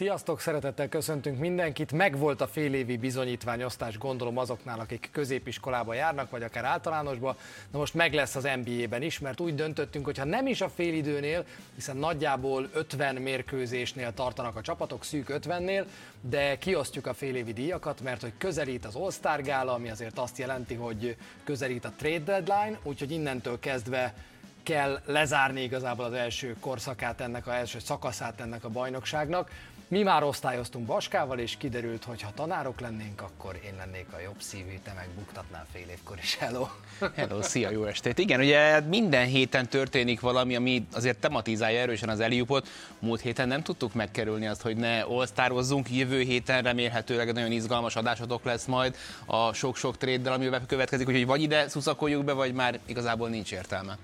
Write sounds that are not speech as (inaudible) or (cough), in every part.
Sziasztok, szeretettel köszöntünk mindenkit. Megvolt a félévi bizonyítványosztás, gondolom azoknál, akik középiskolába járnak, vagy akár általánosba. Na most meg lesz az NBA-ben is, mert úgy döntöttünk, hogy ha nem is a félidőnél, hiszen nagyjából 50 mérkőzésnél tartanak a csapatok, szűk 50-nél, de kiosztjuk a félévi díjakat, mert hogy közelít az All-Star Gála, ami azért azt jelenti, hogy közelít a trade deadline, úgyhogy innentől kezdve kell lezárni igazából az első korszakát ennek, az első szakaszát ennek a bajnokságnak. Mi már osztályoztunk Baskával, és kiderült, hogy ha tanárok lennénk, akkor én lennék a jobb szívű, te meg buktatnál fél évkor is. Hello! Hello, szia, jó estét! Igen, ugye minden héten történik valami, ami azért tematizálja erősen az Eliupot. Múlt héten nem tudtuk megkerülni azt, hogy ne osztározzunk. Jövő héten remélhetőleg nagyon izgalmas adásotok lesz majd a sok-sok tréddel, amivel következik, úgyhogy vagy ide szuszakoljuk be, vagy már igazából nincs értelme.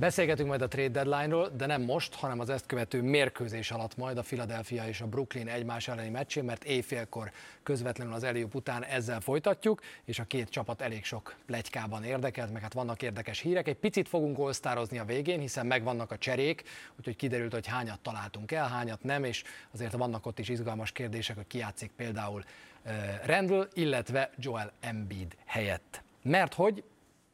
Beszélgetünk majd a trade deadline-ról, de nem most, hanem az ezt követő mérkőzés alatt majd a Philadelphia és a Brooklyn egymás elleni meccsén, mert éjfélkor közvetlenül az Eliup után ezzel folytatjuk, és a két csapat elég sok plegykában érdekelt, meg hát vannak érdekes hírek. Egy picit fogunk olsztározni a végén, hiszen megvannak a cserék, úgyhogy kiderült, hogy hányat találtunk el, hányat nem, és azért vannak ott is izgalmas kérdések, hogy ki például Randall, illetve Joel Embiid helyett. Mert hogy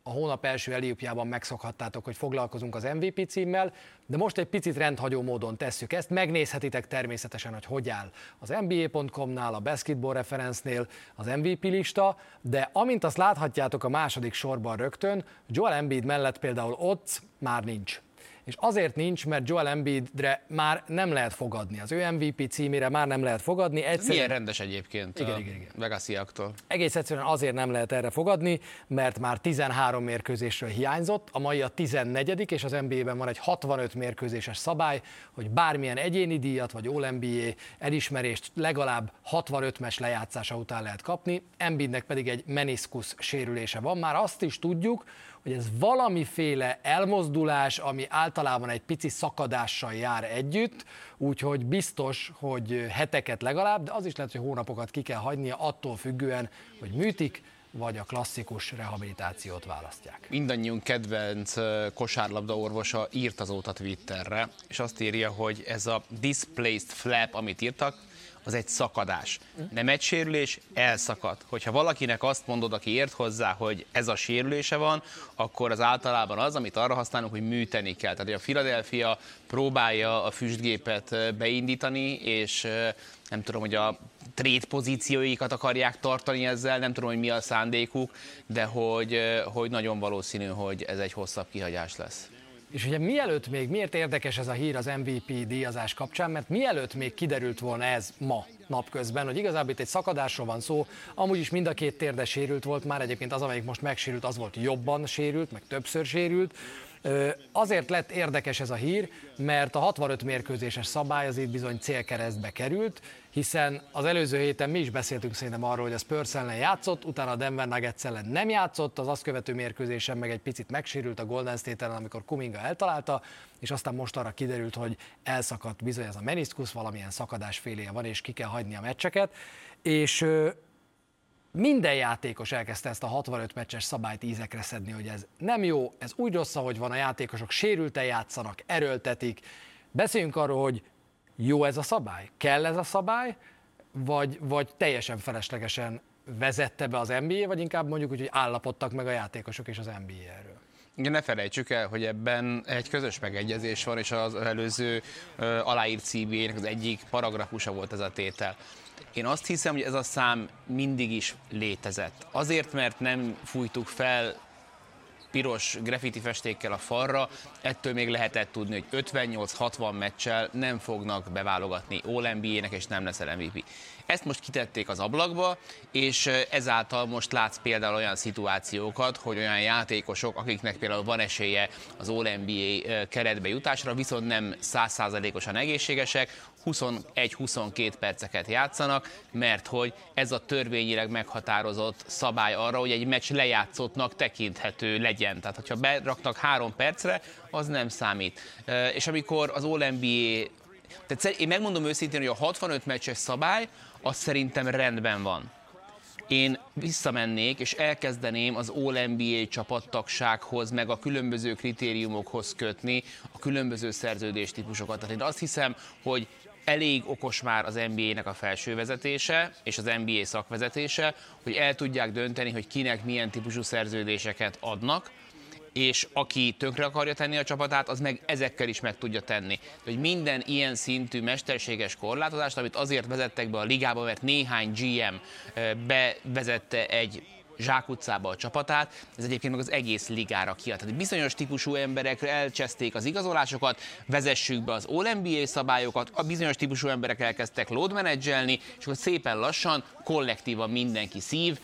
a hónap első eliupjában megszokhattátok, hogy foglalkozunk az MVP címmel, de most egy picit rendhagyó módon tesszük ezt. Megnézhetitek természetesen, hogy hogy áll az NBA.com-nál, a Basketball Reference-nél az MVP lista, de amint azt láthatjátok a második sorban rögtön, Joel Embiid mellett például ott már nincs és azért nincs, mert Joel Embiidre már nem lehet fogadni. Az ő MVP címére már nem lehet fogadni. Egyszerűen... Milyen rendes egyébként igen, a igen, igen. Vegasiaktól. Egész egyszerűen azért nem lehet erre fogadni, mert már 13 mérkőzésről hiányzott, a mai a 14 és az NBA-ben van egy 65 mérkőzéses szabály, hogy bármilyen egyéni díjat vagy All-NBA elismerést legalább 65 mes lejátszása után lehet kapni, Embiidnek pedig egy meniskusz sérülése van. Már azt is tudjuk, hogy ez valamiféle elmozdulás, ami általában egy pici szakadással jár együtt, úgyhogy biztos, hogy heteket legalább, de az is lehet, hogy hónapokat ki kell hagynia attól függően, hogy műtik, vagy a klasszikus rehabilitációt választják. Mindannyiunk kedvenc kosárlabda orvosa írt azóta Twitterre, és azt írja, hogy ez a displaced flap, amit írtak, az egy szakadás. Nem egy sérülés, elszakad. Hogyha valakinek azt mondod, aki ért hozzá, hogy ez a sérülése van, akkor az általában az, amit arra használunk, hogy műteni kell. Tehát, hogy a Philadelphia próbálja a füstgépet beindítani, és nem tudom, hogy a trade pozícióikat akarják tartani ezzel, nem tudom, hogy mi a szándékuk, de hogy, hogy nagyon valószínű, hogy ez egy hosszabb kihagyás lesz. És ugye mielőtt még, miért érdekes ez a hír az MVP díjazás kapcsán, mert mielőtt még kiderült volna ez ma napközben, hogy igazából itt egy szakadásról van szó, amúgy is mind a két térde sérült volt már, egyébként az, amelyik most megsérült, az volt jobban sérült, meg többször sérült, Azért lett érdekes ez a hír, mert a 65 mérkőzéses szabály az itt bizony célkeresztbe került, hiszen az előző héten mi is beszéltünk szerintem arról, hogy a Spurs ellen játszott, utána a Denver Nuggets ellen nem játszott, az azt követő mérkőzésen meg egy picit megsérült a Golden State amikor Kuminga eltalálta, és aztán most arra kiderült, hogy elszakadt bizony ez a meniskusz, valamilyen szakadás féléje van, és ki kell hagyni a meccseket. És minden játékos elkezdte ezt a 65 meccses szabályt ízekre szedni, hogy ez nem jó, ez úgy rossz, hogy van, a játékosok sérülten játszanak, erőltetik. Beszéljünk arról, hogy jó ez a szabály, kell ez a szabály, vagy, vagy teljesen feleslegesen vezette be az NBA, vagy inkább mondjuk úgy, hogy állapodtak meg a játékosok és az NBA erről. Igen, ne felejtsük el, hogy ebben egy közös megegyezés van, és az előző uh, aláírt CBA-nek az egyik paragrafusa volt ez a tétel. Én azt hiszem, hogy ez a szám mindig is létezett. Azért, mert nem fújtuk fel piros graffiti festékkel a falra, ettől még lehetett tudni, hogy 58-60 meccsel nem fognak beválogatni All NBA-nek, és nem leszel MVP. Ezt most kitették az ablakba, és ezáltal most látsz például olyan szituációkat, hogy olyan játékosok, akiknek például van esélye az All-NBA keretbe jutásra, viszont nem százszázalékosan egészségesek, 21-22 perceket játszanak, mert hogy ez a törvényileg meghatározott szabály arra, hogy egy meccs lejátszottnak tekinthető legyen. Tehát, hogyha beraknak három percre, az nem számít. És amikor az All-NBA tehát én megmondom őszintén, hogy a 65 meccses szabály, az szerintem rendben van. Én visszamennék, és elkezdeném az All-NBA csapattagsághoz, meg a különböző kritériumokhoz kötni a különböző szerződéstípusokat. Tehát én azt hiszem, hogy elég okos már az NBA-nek a felső vezetése és az NBA szakvezetése, hogy el tudják dönteni, hogy kinek milyen típusú szerződéseket adnak, és aki tönkre akarja tenni a csapatát, az meg ezekkel is meg tudja tenni. Hogy minden ilyen szintű mesterséges korlátozást, amit azért vezettek be a ligába, mert néhány GM bevezette egy zsákutcába a csapatát, ez egyébként meg az egész ligára kiad. Tehát bizonyos típusú emberek elcseszték az igazolásokat, vezessük be az All-NBA szabályokat, a bizonyos típusú emberek elkezdtek load menedzselni, és akkor szépen lassan, kollektívan mindenki szív,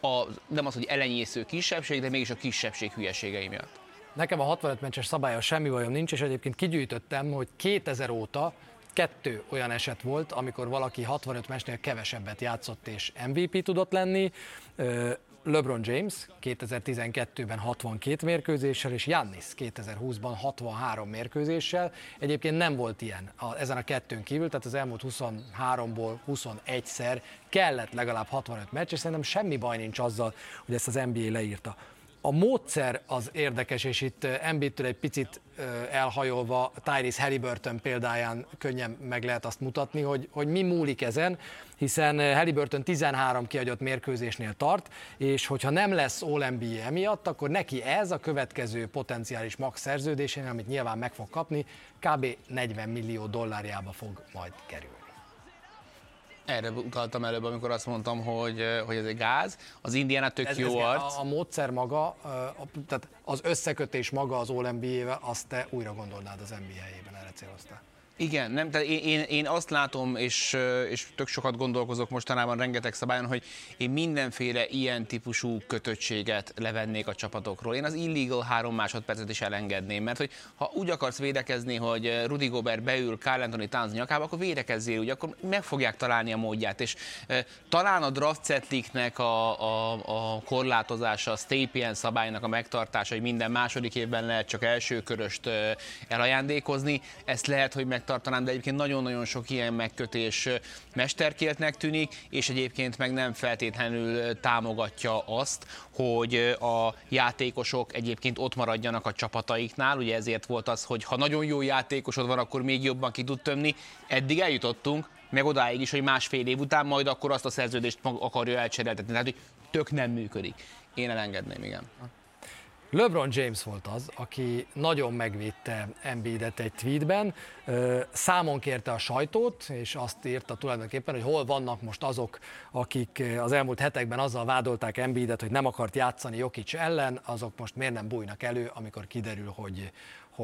a, nem az, hogy elenyésző kisebbség, de mégis a kisebbség hülyeségei miatt. Nekem a 65 meccses szabálya semmi bajom nincs, és egyébként kigyűjtöttem, hogy 2000 óta kettő olyan eset volt, amikor valaki 65 meccsnél kevesebbet játszott és MVP tudott lenni. LeBron James 2012-ben 62 mérkőzéssel, és Jannis 2020-ban 63 mérkőzéssel. Egyébként nem volt ilyen a, ezen a kettőn kívül, tehát az elmúlt 23-ból 21-szer kellett legalább 65 meccs, és szerintem semmi baj nincs azzal, hogy ezt az NBA leírta. A módszer az érdekes, és itt Embiidtől egy picit elhajolva Tyrese Halliburton példáján könnyen meg lehet azt mutatni, hogy, hogy mi múlik ezen, hiszen Halliburton 13 kiadott mérkőzésnél tart, és hogyha nem lesz All-NBA emiatt, akkor neki ez a következő potenciális max szerződésénél, amit nyilván meg fog kapni, kb. 40 millió dollárjába fog majd kerülni. Erre utaltam előbb, amikor azt mondtam, hogy, hogy ez egy gáz. Az Indiana tök ez, jó ez arc. A, a módszer maga, a, tehát az összekötés maga az All-NBA-vel, azt te újra gondolnád az NBA-jében, erre céloztál. Igen, nem, tehát én, én, én azt látom, és, és tök sokat gondolkozok mostanában rengeteg szabályon, hogy én mindenféle ilyen típusú kötöttséget levennék a csapatokról. Én az illegal három másodpercet is elengedném, mert hogy ha úgy akarsz védekezni, hogy Rudy Gobert beül Carl Anthony Towns nyakába, akkor védekezzél úgy, akkor meg fogják találni a módját. És e, talán a draft setliknek a, a, a korlátozása, a Stapien szabálynak a megtartása, hogy minden második évben lehet csak első köröst elajándékozni, ezt lehet, hogy meg tartanám, de egyébként nagyon-nagyon sok ilyen megkötés mesterkéltnek tűnik, és egyébként meg nem feltétlenül támogatja azt, hogy a játékosok egyébként ott maradjanak a csapataiknál. Ugye ezért volt az, hogy ha nagyon jó játékosod van, akkor még jobban ki tud tömni. Eddig eljutottunk, meg odáig is, hogy másfél év után majd akkor azt a szerződést akarja elcseréltetni. Tehát, hogy tök nem működik. Én elengedném, igen. LeBron James volt az, aki nagyon megvédte Embiidet egy tweetben, számon kérte a sajtót, és azt írta tulajdonképpen, hogy hol vannak most azok, akik az elmúlt hetekben azzal vádolták Embiidet, hogy nem akart játszani Jokic ellen, azok most miért nem bújnak elő, amikor kiderül, hogy,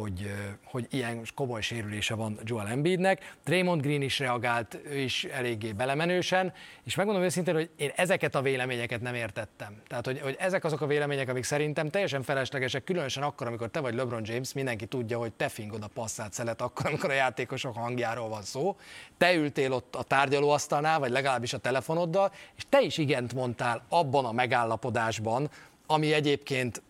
hogy, hogy ilyen komoly sérülése van Joel Embiidnek. Draymond Green is reagált, ő is eléggé belemenősen, és megmondom őszintén, hogy én ezeket a véleményeket nem értettem. Tehát, hogy, hogy ezek azok a vélemények, amik szerintem teljesen feleslegesek, különösen akkor, amikor te vagy LeBron James, mindenki tudja, hogy te fingod a passzát szelet akkor, amikor a játékosok hangjáról van szó. Te ültél ott a tárgyalóasztalnál, vagy legalábbis a telefonoddal, és te is igent mondtál abban a megállapodásban, ami egyébként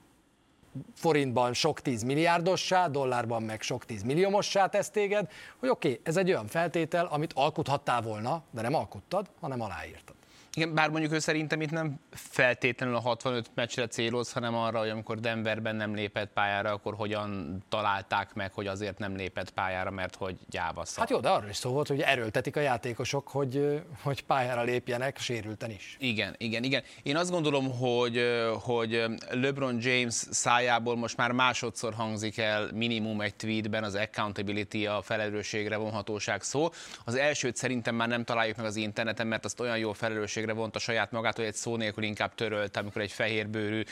forintban sok tíz milliárdossá, dollárban meg sok tíz milliómossá tesz téged, hogy oké, okay, ez egy olyan feltétel, amit alkuthattál volna, de nem alkuttad, hanem aláírtad. Igen, bár mondjuk ő szerintem itt nem feltétlenül a 65 meccsre céloz, hanem arra, hogy amikor Denverben nem lépett pályára, akkor hogyan találták meg, hogy azért nem lépett pályára, mert hogy gyáva szak. Hát jó, de arról is szó volt, hogy erőltetik a játékosok, hogy, hogy pályára lépjenek, sérülten is. Igen, igen, igen. Én azt gondolom, hogy, hogy LeBron James szájából most már másodszor hangzik el minimum egy tweetben az accountability, a felelősségre vonhatóság szó. Az elsőt szerintem már nem találjuk meg az interneten, mert azt olyan jó felelősség felelősségre vonta saját magát, hogy egy szó nélkül inkább törölt, amikor egy fehérbőrű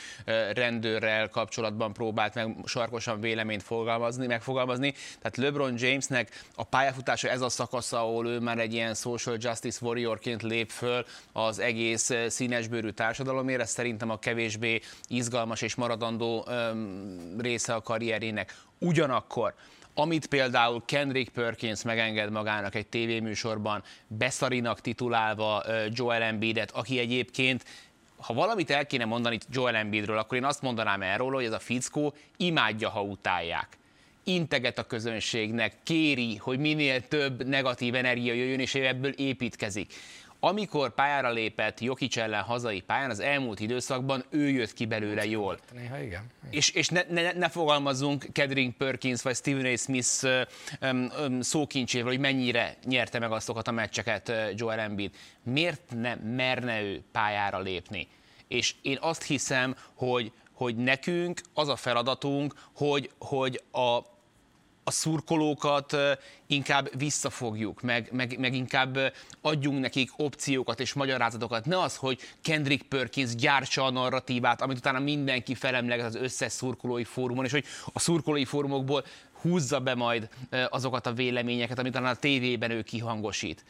rendőrrel kapcsolatban próbált meg sarkosan véleményt fogalmazni, megfogalmazni. Tehát LeBron Jamesnek a pályafutása ez a szakasza, ahol ő már egy ilyen social justice warriorként lép föl az egész színesbőrű társadalomért. Ez szerintem a kevésbé izgalmas és maradandó része a karrierének. Ugyanakkor amit például Kendrick Perkins megenged magának egy tévéműsorban, beszarinak titulálva Joel Embiidet, aki egyébként ha valamit el kéne mondani Joel Embiidről, akkor én azt mondanám erről, hogy ez a fickó imádja, ha utálják. Integet a közönségnek, kéri, hogy minél több negatív energia jöjjön, és ebből építkezik amikor pályára lépett Jokic ellen hazai pályán, az elmúlt időszakban ő jött ki belőle jól. Néha igen. És, és ne, ne, ne fogalmazzunk Kedring Perkins vagy Stephen A. Smith um, um, szókincsével, hogy mennyire nyerte meg azokat a meccseket Joel Embiid. Miért nem merne ő pályára lépni? És én azt hiszem, hogy, hogy nekünk az a feladatunk, hogy, hogy a, a szurkolókat inkább visszafogjuk, meg, meg, meg inkább adjunk nekik opciókat és magyarázatokat. Ne az, hogy Kendrick Perkins gyártsa a narratívát, amit utána mindenki felemleget az összes szurkolói fórumon, és hogy a szurkolói fórumokból húzza be majd azokat a véleményeket, amit utána a tévében ő kihangosít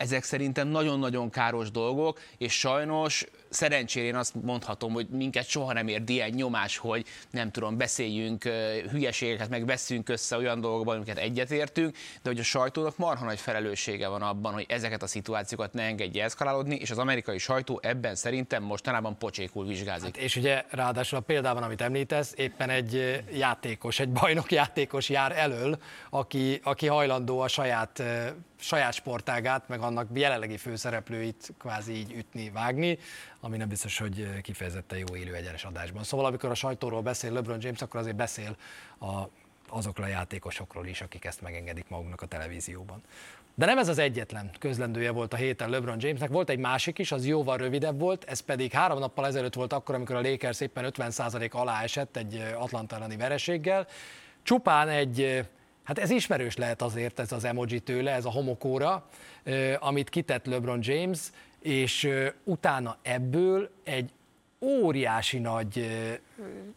ezek szerintem nagyon-nagyon káros dolgok, és sajnos szerencsére én azt mondhatom, hogy minket soha nem ér ilyen nyomás, hogy nem tudom, beszéljünk hülyeségeket, meg veszünk össze olyan dolgokban, amiket egyetértünk, de hogy a sajtónak marha nagy felelőssége van abban, hogy ezeket a szituációkat ne engedje eszkalálódni, és az amerikai sajtó ebben szerintem mostanában pocsékul vizsgázik. Hát és ugye ráadásul a példában, amit említesz, éppen egy játékos, egy bajnok játékos jár elől, aki, aki hajlandó a saját saját sportágát, meg annak jelenlegi főszereplőit kvázi így ütni, vágni, ami nem biztos, hogy kifejezetten jó élő egyenes adásban. Szóval amikor a sajtóról beszél LeBron James, akkor azért beszél a, azokról a játékosokról is, akik ezt megengedik maguknak a televízióban. De nem ez az egyetlen közlendője volt a héten LeBron Jamesnek, volt egy másik is, az jóval rövidebb volt, ez pedig három nappal ezelőtt volt akkor, amikor a Lakers éppen 50% alá esett egy Atlanta elleni vereséggel. Csupán egy Hát ez ismerős lehet azért ez az emoji tőle, ez a homokóra, amit kitett LeBron James, és utána ebből egy óriási nagy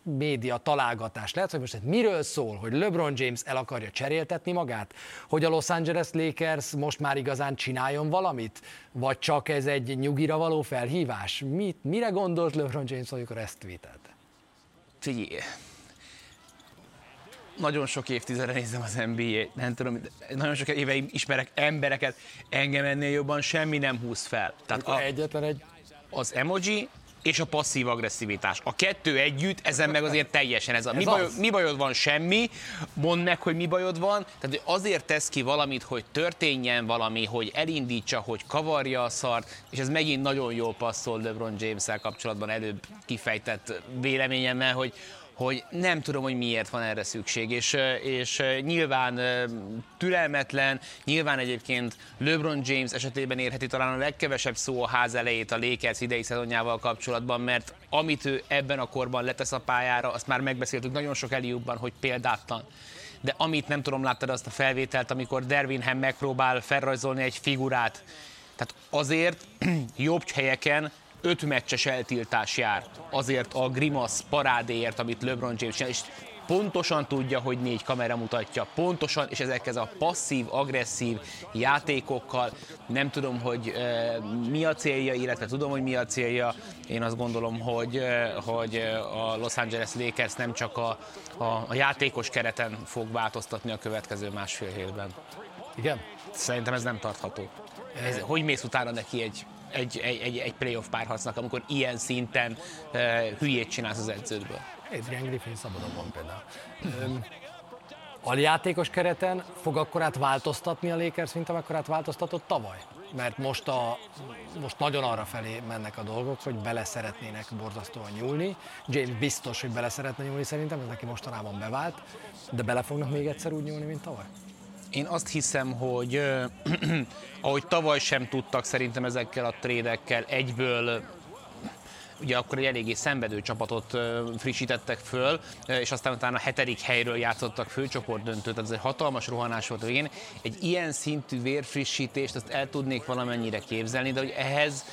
média találgatás lehet, hogy most ez miről szól, hogy LeBron James el akarja cseréltetni magát, hogy a Los Angeles Lakers most már igazán csináljon valamit, vagy csak ez egy nyugira való felhívás? Mit, mire gondolt LeBron James, amikor ezt tweetelt? Figyelj, nagyon sok évtizedre nézem az NBA-t, nem tudom, nagyon sok éve ismerek embereket, engem ennél jobban semmi nem húz fel. Tehát a, egyetlen egy... Az emoji és a passzív agresszivitás. A kettő együtt, ezen meg azért teljesen ez a ez mi, bajod, mi bajod van, semmi, mondd meg, hogy mi bajod van, tehát azért tesz ki valamit, hogy történjen valami, hogy elindítsa, hogy kavarja a szart, és ez megint nagyon jól passzol LeBron James-el kapcsolatban előbb kifejtett véleményemmel, hogy hogy nem tudom, hogy miért van erre szükség, és, és nyilván türelmetlen, nyilván egyébként LeBron James esetében érheti talán a legkevesebb szó a ház elejét a Lakers idei szezonjával kapcsolatban, mert amit ő ebben a korban letesz a pályára, azt már megbeszéltük nagyon sok eliubban, hogy példátlan. De amit nem tudom, láttad azt a felvételt, amikor Dervinham megpróbál felrajzolni egy figurát, tehát azért (clears throat) jobb helyeken öt meccses eltiltás jár azért a grimasz parádéért, amit LeBron James csinál, és pontosan tudja, hogy négy kamera mutatja, pontosan, és ezekhez a passzív, agresszív játékokkal nem tudom, hogy e, mi a célja, illetve tudom, hogy mi a célja. Én azt gondolom, hogy, e, hogy a Los Angeles Lakers nem csak a, a, a játékos kereten fog változtatni a következő másfél hétben. Igen? Szerintem ez nem tartható. Ez, hogy mész utána neki egy egy, egy, egy, playoff párharcnak, amikor ilyen szinten hülyét csinálsz az edződből. Adrian Griffin szabadon van például. Aljátékos kereten fog akkorát változtatni a Lakers, mint amekkorát változtatott tavaly? Mert most, a, most nagyon arra felé mennek a dolgok, hogy bele szeretnének borzasztóan nyúlni. James biztos, hogy bele szeretne nyúlni szerintem, ez neki mostanában bevált, de bele fognak még egyszer úgy nyúlni, mint tavaly? Én azt hiszem, hogy (clears throat) ahogy tavaly sem tudtak szerintem ezekkel a trédekkel egyből ugye akkor egy eléggé szenvedő csapatot frissítettek föl, és aztán utána a hetedik helyről játszottak főcsoport döntőt, tehát ez egy hatalmas rohanás volt a végén. Egy ilyen szintű vérfrissítést azt el tudnék valamennyire képzelni, de hogy ehhez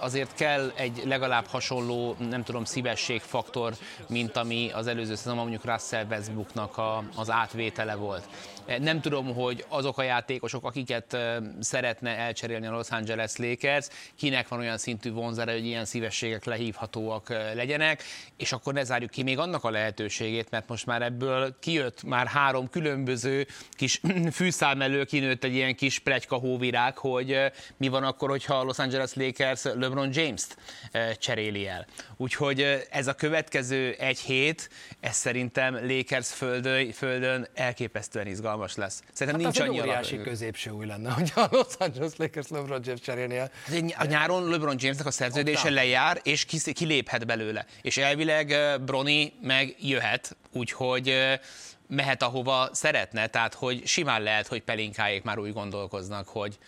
azért kell egy legalább hasonló, nem tudom, szívességfaktor, mint ami az előző szezonban mondjuk Russell Westbrooknak a, az átvétele volt. Nem tudom, hogy azok a játékosok, akiket szeretne elcserélni a Los Angeles Lakers, kinek van olyan szintű vonzere, hogy ilyen szívességek felhívhatóak legyenek, és akkor ne zárjuk ki még annak a lehetőségét, mert most már ebből kijött már három különböző kis (clears throat) fűszám elő, kinőtt egy ilyen kis plegyka hóvirág, hogy mi van akkor, hogyha a Los Angeles Lakers LeBron James-t cseréli el. Úgyhogy ez a következő egy hét, ez szerintem Lakers földön, földön elképesztően izgalmas lesz. Szerintem hát nincs annyi óriási alap... középső új lenne, (laughs) hogy a Los Angeles Lakers LeBron James cserélni el. Hát a nyáron LeBron Jamesnek a szerződése lejár, és kiléphet belőle. És elvileg Brony meg jöhet, úgyhogy mehet ahova szeretne, tehát hogy simán lehet, hogy pelinkáik már úgy gondolkoznak, hogy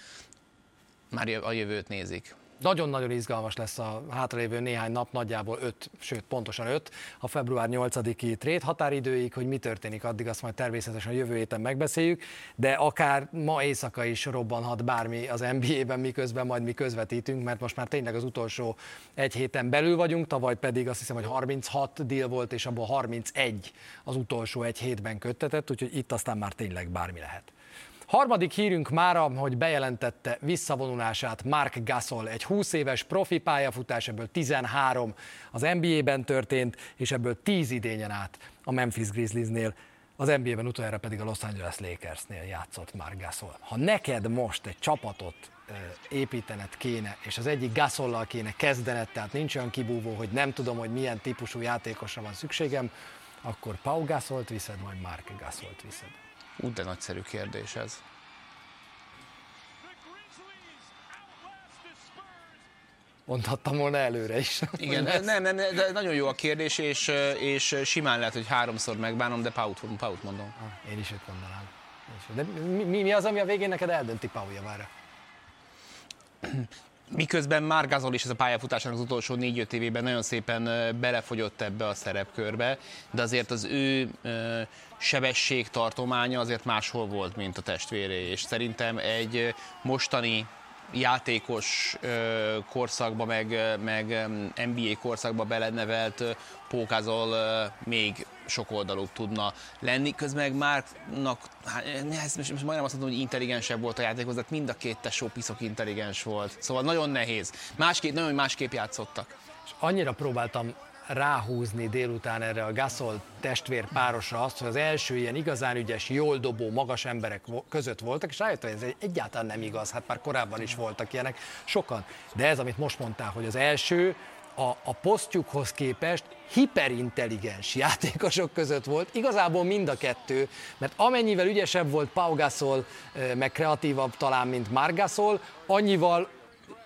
már a jövőt nézik. Nagyon-nagyon izgalmas lesz a hátralévő néhány nap, nagyjából 5, sőt pontosan 5, a február 8-i trét határidőig, hogy mi történik addig, azt majd természetesen a jövő héten megbeszéljük, de akár ma éjszaka is robbanhat bármi az NBA-ben, miközben majd mi közvetítünk, mert most már tényleg az utolsó egy héten belül vagyunk, tavaly pedig azt hiszem, hogy 36 deal volt, és abból 31 az utolsó egy hétben köttetett, úgyhogy itt aztán már tényleg bármi lehet. Harmadik hírünk mára, hogy bejelentette visszavonulását Mark Gasol. Egy 20 éves profi pályafutás, ebből 13 az NBA-ben történt, és ebből 10 idényen át a Memphis Grizzliesnél. Az NBA-ben utoljára pedig a Los Angeles Lakersnél játszott Mark Gasol. Ha neked most egy csapatot építened kéne, és az egyik Gasollal kéne kezdened, tehát nincs olyan kibúvó, hogy nem tudom, hogy milyen típusú játékosra van szükségem, akkor Pau Gasolt viszed, vagy Mark Gasolt viszed. Úgy, de nagyszerű kérdés ez. Mondhattam volna előre is. Igen, nem, nem, nem, de nagyon jó a kérdés, és, és simán lehet, hogy háromszor megbánom, de Paut, Paut mondom. Ah, én is őt mondanám. De mi, mi, az, ami a végén neked eldönti Pau javára? Miközben már Gazol is ez a pályafutásának az utolsó négy-öt évében nagyon szépen belefogyott ebbe a szerepkörbe, de azért az ő sebességtartománya azért máshol volt, mint a testvéré, és szerintem egy mostani játékos korszakba, meg, meg NBA korszakba belenevelt pókázol még sokoldalúbb tudna lenni, közben meg Márknak, hát, ez most, most majdnem azt mondom, hogy intelligensebb volt a játékhoz, de mind a két tesó piszok intelligens volt. Szóval nagyon nehéz. Másképp, nagyon másképp játszottak. És annyira próbáltam ráhúzni délután erre a Gasol testvér párosra azt, hogy az első ilyen igazán ügyes, jól dobó, magas emberek között voltak, és rájött, hogy ez egyáltalán nem igaz, hát már korábban is voltak ilyenek, sokan. De ez, amit most mondtál, hogy az első, a, a posztjukhoz képest hiperintelligens játékosok között volt, igazából mind a kettő, mert amennyivel ügyesebb volt Pau Gasol, meg kreatívabb talán, mint Margasol, annyival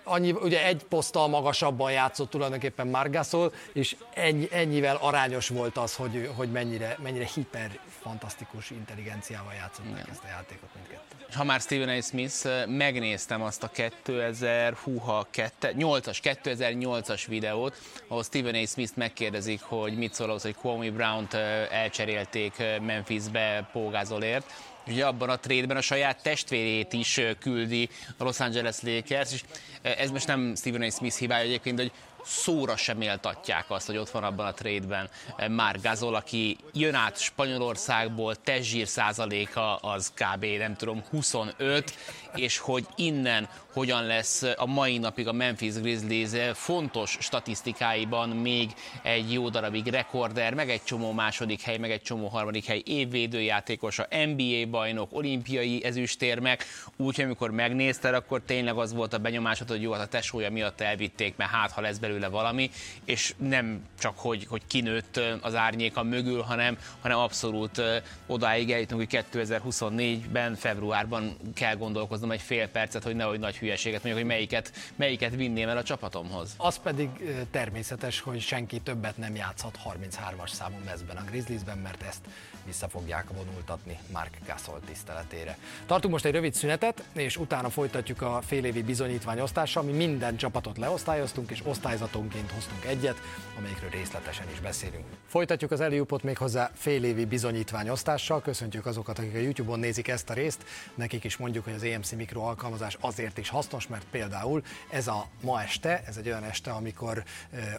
annyi, ugye egy poszttal magasabban játszott tulajdonképpen Margasol, és ennyi, ennyivel arányos volt az, hogy, hogy mennyire, mennyire hiper fantasztikus intelligenciával játszották Igen. ezt a játékot mindkettő. Ha már Stephen A. Smith, megnéztem azt a 2008-as, 2008-as videót, ahol Stephen A. Smith megkérdezik, hogy mit szól ahhoz, hogy Kwame Brown-t elcserélték Memphisbe Pógázolért, ugye abban a trédben a saját testvérét is küldi a Los Angeles Lakers, és ez most nem Stephen A. Smith hibája egyébként, hogy szóra sem méltatják azt, hogy ott van abban a trade-ben már Gazol, aki jön át Spanyolországból, testzsír százaléka az kb. nem tudom 25, és hogy innen hogyan lesz a mai napig a Memphis Grizzlies fontos statisztikáiban még egy jó darabig rekorder, meg egy csomó második hely, meg egy csomó harmadik hely évvédőjátékos, a NBA bajnok, olimpiai ezüstérmek, úgyhogy amikor megnézted, akkor tényleg az volt a benyomásod, hogy jó, hát a tesója miatt elvitték, mert hát ha lesz belőle valami, és nem csak, hogy, hogy kinőtt az árnyéka mögül, hanem, hanem abszolút odáig eljutunk, hogy 2024-ben, februárban kell gondolkoznom egy fél percet, hogy nehogy nagy hülyeséget mondjuk, hogy melyiket, melyiket vinném el a csapatomhoz. Az pedig természetes, hogy senki többet nem játszhat 33-as számú mezben a Grizzliesben, mert ezt vissza fogják vonultatni Mark Gasol tiszteletére. Tartunk most egy rövid szünetet, és utána folytatjuk a félévi bizonyítványosztással. Mi minden csapatot leosztályoztunk, és osztályzatonként hoztunk egyet, amelyikről részletesen is beszélünk. Folytatjuk az Eliupot még hozzá félévi bizonyítványosztással. Köszöntjük azokat, akik a YouTube-on nézik ezt a részt. Nekik is mondjuk, hogy az EMC Mikro alkalmazás azért is hasznos, mert például ez a ma este, ez egy olyan este, amikor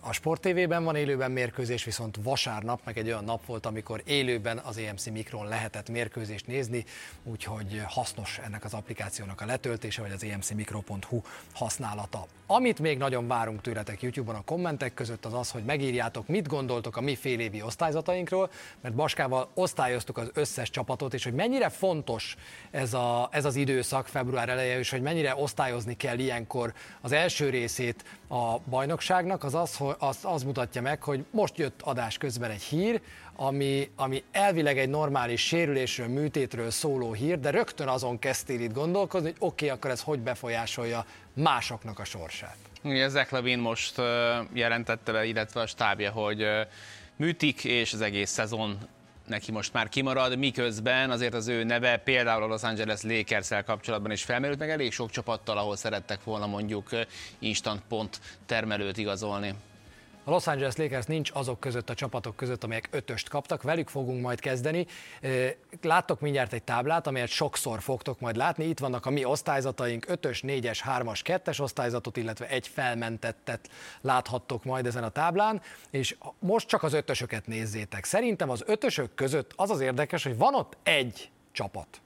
a Sport TV-ben van élőben mérkőzés, viszont vasárnap meg egy olyan nap volt, amikor élőben az EMC Mikron lehetett mérkőzést nézni, úgyhogy hasznos ennek az applikációnak a letöltése, vagy az emcmikro.hu használata. Amit még nagyon várunk tőletek YouTube-on a kommentek között, az az, hogy megírjátok, mit gondoltok a mi félévi osztályzatainkról, mert Baskával osztályoztuk az összes csapatot, és hogy mennyire fontos ez, a, ez az időszak, február eleje, és hogy mennyire osztályozni kell ilyenkor az első részét a bajnokságnak, az az, hogy az, az mutatja meg, hogy most jött adás közben egy hír, ami, ami elvileg egy normális sérülésről, műtétről szóló hír, de rögtön azon kezdtél itt gondolkozni, hogy oké, okay, akkor ez hogy befolyásolja másoknak a sorsát. Ugye Zach Levine most jelentette be, illetve a stábja, hogy műtik, és az egész szezon neki most már kimarad, miközben azért az ő neve például a Los Angeles lakers kapcsolatban is felmerült, meg elég sok csapattal, ahol szerettek volna mondjuk instant pont termelőt igazolni. A Los Angeles Lakers nincs azok között a csapatok között, amelyek ötöst kaptak, velük fogunk majd kezdeni. Láttok mindjárt egy táblát, amelyet sokszor fogtok majd látni. Itt vannak a mi osztályzataink, 5-ös, 4-es, 3-as, 2-es osztályzatot, illetve egy felmentettet láthattok majd ezen a táblán, és most csak az ötösöket nézzétek. Szerintem az ötösök között az az érdekes, hogy van ott egy csapat,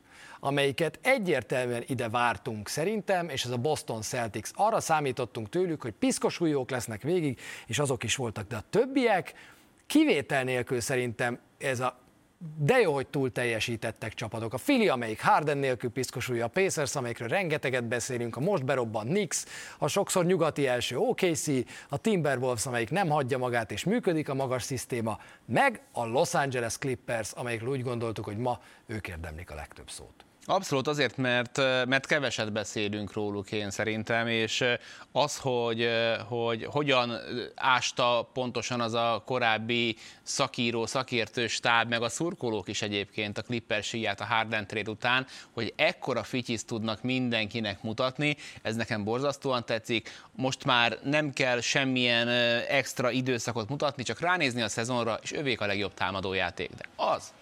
amelyiket egyértelműen ide vártunk szerintem, és ez a Boston Celtics. Arra számítottunk tőlük, hogy piszkos újók lesznek végig, és azok is voltak, de a többiek kivétel nélkül szerintem ez a de jó, hogy túl teljesítettek csapatok. A Fili, amelyik Harden nélkül piszkosulja, a Pacers, amelyikről rengeteget beszélünk, a most berobbant Knicks, a sokszor nyugati első OKC, a Timberwolves, amelyik nem hagyja magát és működik a magas szisztéma, meg a Los Angeles Clippers, amelyikről úgy gondoltuk, hogy ma ők érdemlik a legtöbb szót. Abszolút azért, mert, mert keveset beszélünk róluk én szerintem, és az, hogy, hogy hogyan ásta pontosan az a korábbi szakíró, szakértő stáb, meg a szurkolók is egyébként a Clippers síját a Harden trade után, hogy ekkora fityiszt tudnak mindenkinek mutatni, ez nekem borzasztóan tetszik. Most már nem kell semmilyen extra időszakot mutatni, csak ránézni a szezonra, és övék a legjobb támadójáték. De az,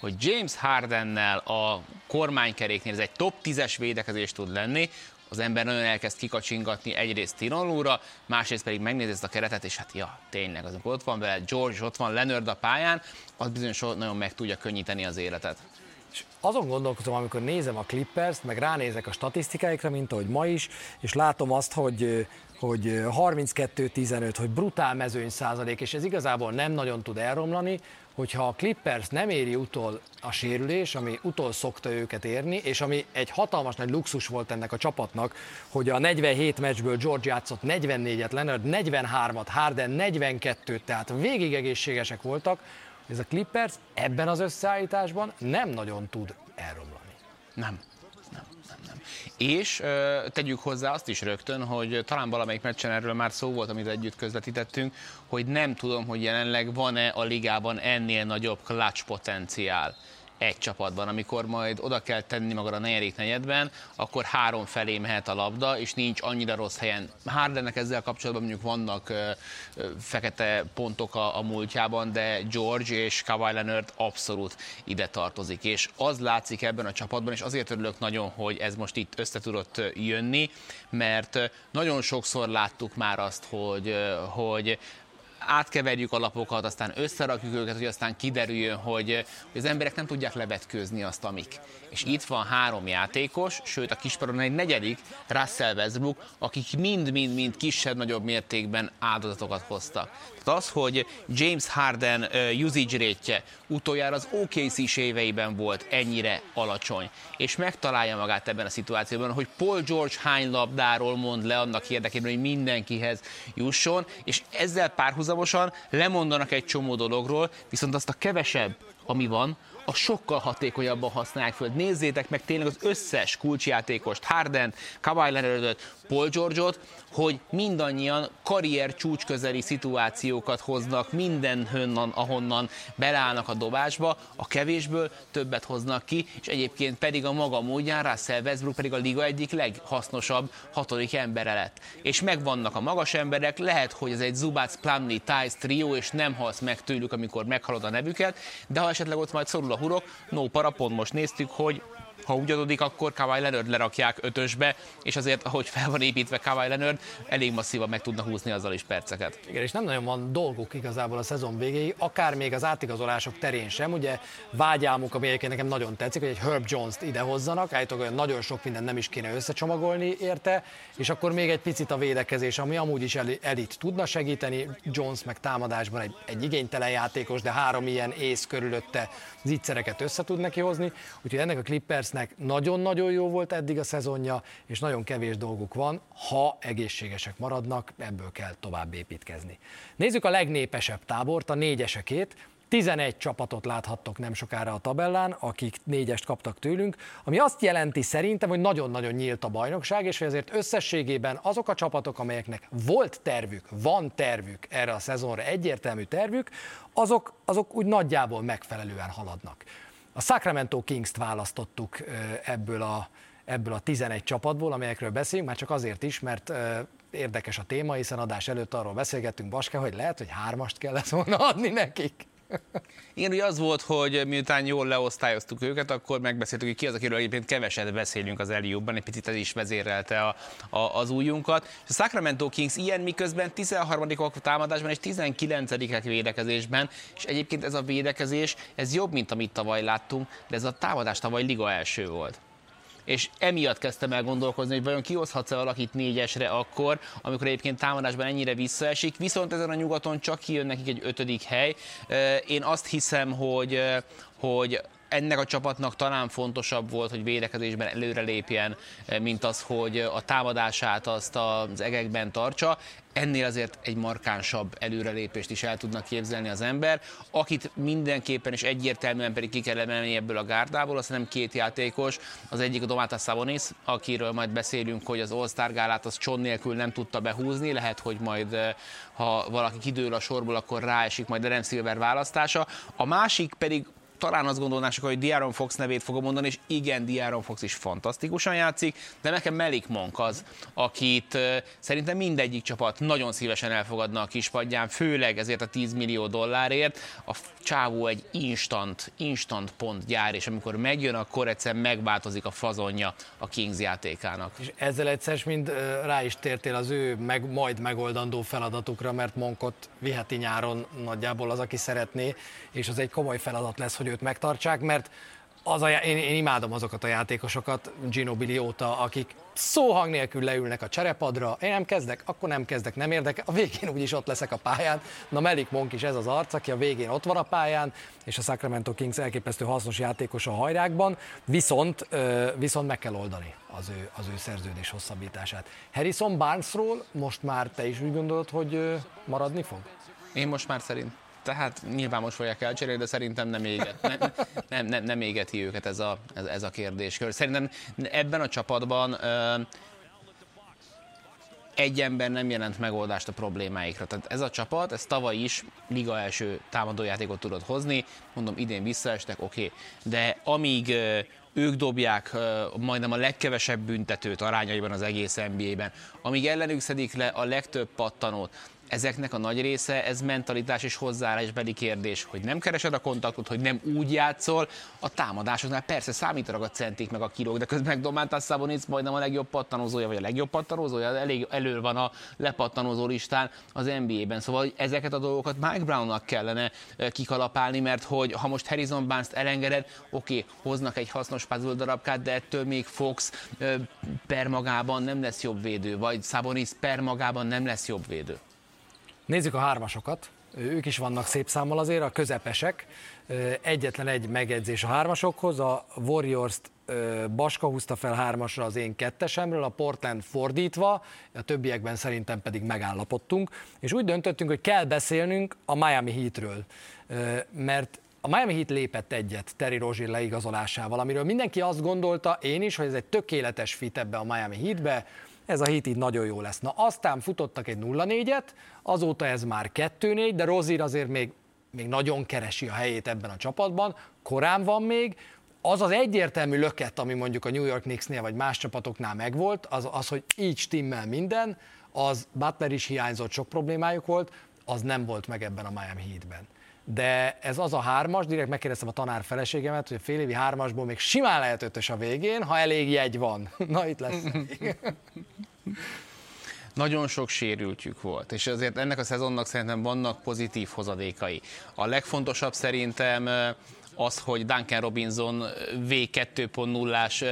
hogy James Hardennel a kormánykeréknél ez egy top 10-es védekezés tud lenni, az ember nagyon elkezd kikacsingatni egyrészt Tirolúra, másrészt pedig megnézi ezt a keretet, és hát ja, tényleg, az ott van vele George, ott van Leonard a pályán, az bizonyos nagyon meg tudja könnyíteni az életet. És azon gondolkozom, amikor nézem a Clippers-t, meg ránézek a statisztikáikra, mint ahogy ma is, és látom azt, hogy hogy 32-15, hogy brutál mezőny százalék, és ez igazából nem nagyon tud elromlani, hogyha a Clippers nem éri utol a sérülés, ami utol szokta őket érni, és ami egy hatalmas nagy luxus volt ennek a csapatnak, hogy a 47 meccsből George játszott 44-et, Leonard 43-at, Harden 42-t, tehát végig egészségesek voltak, ez a Clippers ebben az összeállításban nem nagyon tud elromlani. Nem. És ö, tegyük hozzá azt is rögtön, hogy talán valamelyik meccsen erről már szó volt, amit együtt közvetítettünk, hogy nem tudom, hogy jelenleg van-e a ligában ennél nagyobb clutch potenciál egy csapatban. Amikor majd oda kell tenni magad a negyedik negyedben, akkor három felé mehet a labda, és nincs annyira rossz helyen. Hardennek ezzel kapcsolatban mondjuk vannak ö, ö, fekete pontok a, a múltjában, de George és Kawhi Leonard abszolút ide tartozik. És az látszik ebben a csapatban, és azért örülök nagyon, hogy ez most itt össze jönni, mert nagyon sokszor láttuk már azt, hogy, hogy átkeverjük a lapokat, aztán összerakjuk őket, hogy aztán kiderüljön, hogy, az emberek nem tudják levetkőzni azt, amik. És itt van három játékos, sőt a kisparon egy negyedik, Russell Westbrook, akik mind-mind-mind kisebb-nagyobb mértékben áldozatokat hoztak. Tehát az, hogy James Harden usage rate utoljára az OKC éveiben volt ennyire alacsony, és megtalálja magát ebben a szituációban, hogy Paul George hány labdáról mond le annak érdekében, hogy mindenkihez jusson, és ezzel párhuzamosan lemondanak egy csomó dologról, viszont azt a kevesebb, ami van, a sokkal hatékonyabban használják föl. Nézzétek meg tényleg az összes kulcsjátékost, Harden, Kawhi Leonardot, Paul George-ot, hogy mindannyian karrier csúcsközeli szituációkat hoznak mindenhonnan, ahonnan belállnak a dobásba, a kevésből többet hoznak ki, és egyébként pedig a maga módján Russell Westbrook pedig a liga egyik leghasznosabb hatodik embere lett. És megvannak a magas emberek, lehet, hogy ez egy Zubac, Plumlee, Tice trió, és nem halsz meg tőlük, amikor meghalod a nevüket, de ha esetleg ott majd szorul a hurok, no para, pont most néztük, hogy ha úgy adódik, akkor Kawhi Leonard lerakják ötösbe, és azért, ahogy fel van építve Kawhi Leonard, elég masszívan meg tudna húzni azzal is perceket. Igen, és nem nagyon van dolguk igazából a szezon végéig, akár még az átigazolások terén sem. Ugye vágyálmuk, ami egyébként nekem nagyon tetszik, hogy egy Herb Jones-t idehozzanak, állítólag olyan nagyon sok mindent nem is kéne összecsomagolni érte, és akkor még egy picit a védekezés, ami amúgy is elit tudna segíteni, Jones meg támadásban egy, egy igénytelen játékos, de három ilyen ész körülötte zicsereket össze tud neki hozni, úgyhogy ennek a Clippersnek nagyon-nagyon jó volt eddig a szezonja, és nagyon kevés dolguk van, ha egészségesek maradnak, ebből kell tovább építkezni. Nézzük a legnépesebb tábort, a négyesekét, 11 csapatot láthattok nem sokára a tabellán, akik négyest kaptak tőlünk, ami azt jelenti szerintem, hogy nagyon-nagyon nyílt a bajnokság, és hogy azért összességében azok a csapatok, amelyeknek volt tervük, van tervük erre a szezonra, egyértelmű tervük, azok, azok úgy nagyjából megfelelően haladnak. A Sacramento Kings-t választottuk ebből a, ebből a 11 csapatból, amelyekről beszélünk, már csak azért is, mert érdekes a téma, hiszen adás előtt arról beszélgettünk, Baske, hogy lehet, hogy hármast kellett volna adni nekik. Igen, ugye az volt, hogy miután jól leosztályoztuk őket, akkor megbeszéltük, hogy ki az, akiről egyébként keveset beszélünk az Eliubban, egy picit ez is vezérelte a, a, az újunkat. És a Sacramento Kings ilyen miközben 13 a támadásban és 19 védekezésben, és egyébként ez a védekezés, ez jobb, mint amit tavaly láttunk, de ez a támadás tavaly liga első volt és emiatt kezdtem el gondolkozni, hogy vajon kihozhatsz-e valakit négyesre akkor, amikor egyébként támadásban ennyire visszaesik, viszont ezen a nyugaton csak kijön nekik egy ötödik hely. Én azt hiszem, hogy, hogy ennek a csapatnak talán fontosabb volt, hogy védekezésben előrelépjen, mint az, hogy a támadását azt az egekben tartsa. Ennél azért egy markánsabb előrelépést is el tudnak képzelni az ember, akit mindenképpen és egyértelműen pedig ki kell emelni ebből a gárdából, azt nem két játékos, az egyik a Domátas Savonis, akiről majd beszélünk, hogy az All-Star gálát az cson nélkül nem tudta behúzni, lehet, hogy majd ha valaki kidől a sorból, akkor ráesik majd a Rem Silver választása. A másik pedig talán azt gondolnások, hogy Diaron Fox nevét fogom mondani, és igen, Diaron Fox is fantasztikusan játszik, de nekem Melik Monk az, akit szerintem mindegyik csapat nagyon szívesen elfogadna a kispadján, főleg ezért a 10 millió dollárért. A csávó egy instant, instant pont gyár, és amikor megjön, akkor egyszer megváltozik a fazonja a Kings játékának. És ezzel egyszer mind rá is tértél az ő meg, majd megoldandó feladatukra, mert Monkot viheti nyáron nagyjából az, aki szeretné, és az egy komoly feladat lesz, hogy őt megtartsák, mert az a, én, én imádom azokat a játékosokat, Ginobili óta, akik szóhang nélkül leülnek a cserepadra, én nem kezdek, akkor nem kezdek, nem érdekel, a végén úgyis ott leszek a pályán. Na Melik Monk is ez az arc, aki a végén ott van a pályán, és a Sacramento Kings elképesztő hasznos játékos a hajrákban, viszont, viszont meg kell oldani az ő, az ő szerződés hosszabbítását. Harrison Barnesról most már te is úgy gondolod, hogy maradni fog? Én most már szerint tehát nyilván most fogják elcserélni, de szerintem nem, éget, nem, nem, nem, nem égeti őket ez a, ez, ez a kérdéskör. Szerintem ebben a csapatban ö, egy ember nem jelent megoldást a problémáikra. Tehát ez a csapat, ez tavaly is liga első támadójátékot tudott hozni, mondom idén visszaestek, oké, okay. de amíg ők dobják majdnem a legkevesebb büntetőt arányaiban az egész NBA-ben, amíg ellenük szedik le a legtöbb pattanót, ezeknek a nagy része, ez mentalitás és hozzáállásbeli kérdés, hogy nem keresed a kontaktot, hogy nem úgy játszol, a támadásoknál persze számítanak a centik meg a kilók, de közben meg Domántas Szabonic majdnem a legjobb pattanózója, vagy a legjobb pattanózója, elég elő van a lepattanózó listán az NBA-ben. Szóval ezeket a dolgokat Mike Brownnak kellene kikalapálni, mert hogy ha most Harrison Barnes-t elengeded, oké, okay, hoznak egy hasznos puzzle darabkát, de ettől még Fox per magában nem lesz jobb védő, vagy Szabonic per magában nem lesz jobb védő. Nézzük a hármasokat. Ők is vannak szép számmal azért, a közepesek. Egyetlen egy megjegyzés a hármasokhoz. A Warriors-t Baska húzta fel hármasra az én kettesemről, a Portland fordítva, a többiekben szerintem pedig megállapodtunk, és úgy döntöttünk, hogy kell beszélnünk a Miami Heatről, mert a Miami Heat lépett egyet Terry Rozier leigazolásával, amiről mindenki azt gondolta, én is, hogy ez egy tökéletes fit ebbe a Miami Heatbe, ez a hit így nagyon jó lesz. Na aztán futottak egy 0-4-et, azóta ez már 2-4, de Rozir azért még, még nagyon keresi a helyét ebben a csapatban, korán van még, az az egyértelmű löket, ami mondjuk a New York Knicksnél vagy más csapatoknál megvolt, az, az hogy így stimmel minden, az Butler is hiányzott, sok problémájuk volt, az nem volt meg ebben a Miami Heatben. De ez az a hármas, direkt megkérdeztem a tanár feleségemet, hogy a fél évi hármasból még simán lehet ötös a végén, ha elég jegy van. (laughs) Na itt lesz. (laughs) nagyon sok sérültjük volt, és azért ennek a szezonnak szerintem vannak pozitív hozadékai. A legfontosabb szerintem az, hogy Duncan Robinson V2.0-ás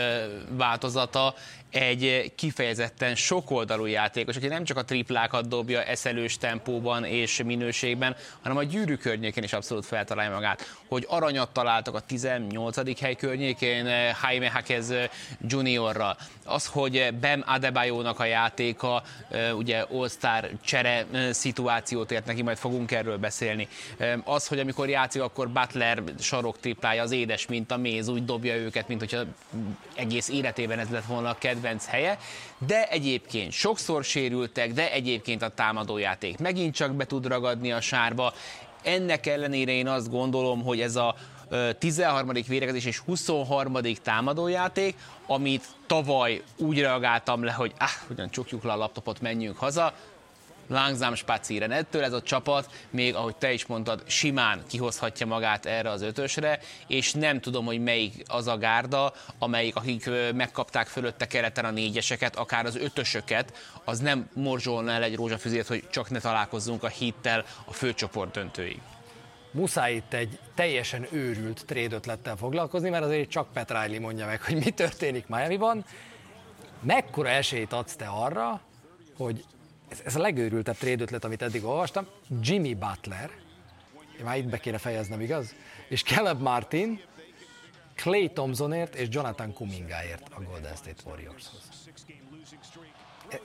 változata egy kifejezetten sokoldalú játékos, aki nem csak a triplákat dobja eszelős tempóban és minőségben, hanem a gyűrű környékén is abszolút feltalálja magát. Hogy aranyat találtak a 18. hely környékén eh, Jaime Hakez eh, juniorral. Az, hogy Bem Adebayo-nak a játéka, ugye All-Star csere szituációt ért neki, majd fogunk erről beszélni. Az, hogy amikor játszik, akkor Butler sarok triplája az édes, mint a méz, úgy dobja őket, mint hogyha egész életében ez lett volna a kedvenc helye, de egyébként sokszor sérültek, de egyébként a támadójáték megint csak be tud ragadni a sárba. Ennek ellenére én azt gondolom, hogy ez a 13. védekezés és 23. támadójáték, amit tavaly úgy reagáltam le, hogy ah, ugyan csukjuk le a laptopot, menjünk haza, Langzám spacíren. Ettől ez a csapat, még ahogy te is mondtad, simán kihozhatja magát erre az ötösre, és nem tudom, hogy melyik az a gárda, amelyik, akik megkapták fölötte kereten a négyeseket, akár az ötösöket, az nem morzsolna el egy rózsafüzét, hogy csak ne találkozzunk a hittel a főcsoport döntőig muszáj itt egy teljesen őrült trade ötlettel foglalkozni, mert azért csak Pat Riley mondja meg, hogy mi történik Miami-ban. Mekkora esélyt adsz te arra, hogy ez, ez a legőrültebb trade ötlet, amit eddig olvastam, Jimmy Butler, már itt be kéne fejeznem, igaz? És Caleb Martin, Clay Thompsonért és Jonathan Kumingáért a Golden State Warriorshoz.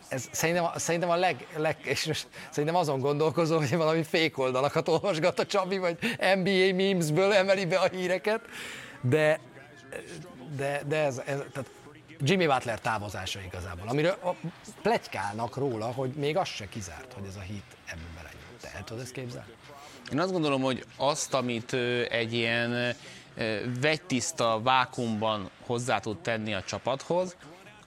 Ez szerintem, szerintem a leg, leg és most szerintem azon gondolkozom, hogy valami fék oldalakat olvasgat a Csabi, vagy NBA memesből emeli be a híreket, de, de, de ez, ez tehát Jimmy Butler távozása igazából, amiről plegykálnak róla, hogy még az se kizárt, hogy ez a hit ebben belenyúl. Te el tudod ezt képzelni? Én azt gondolom, hogy azt, amit egy ilyen vegytiszta vákumban hozzá tud tenni a csapathoz,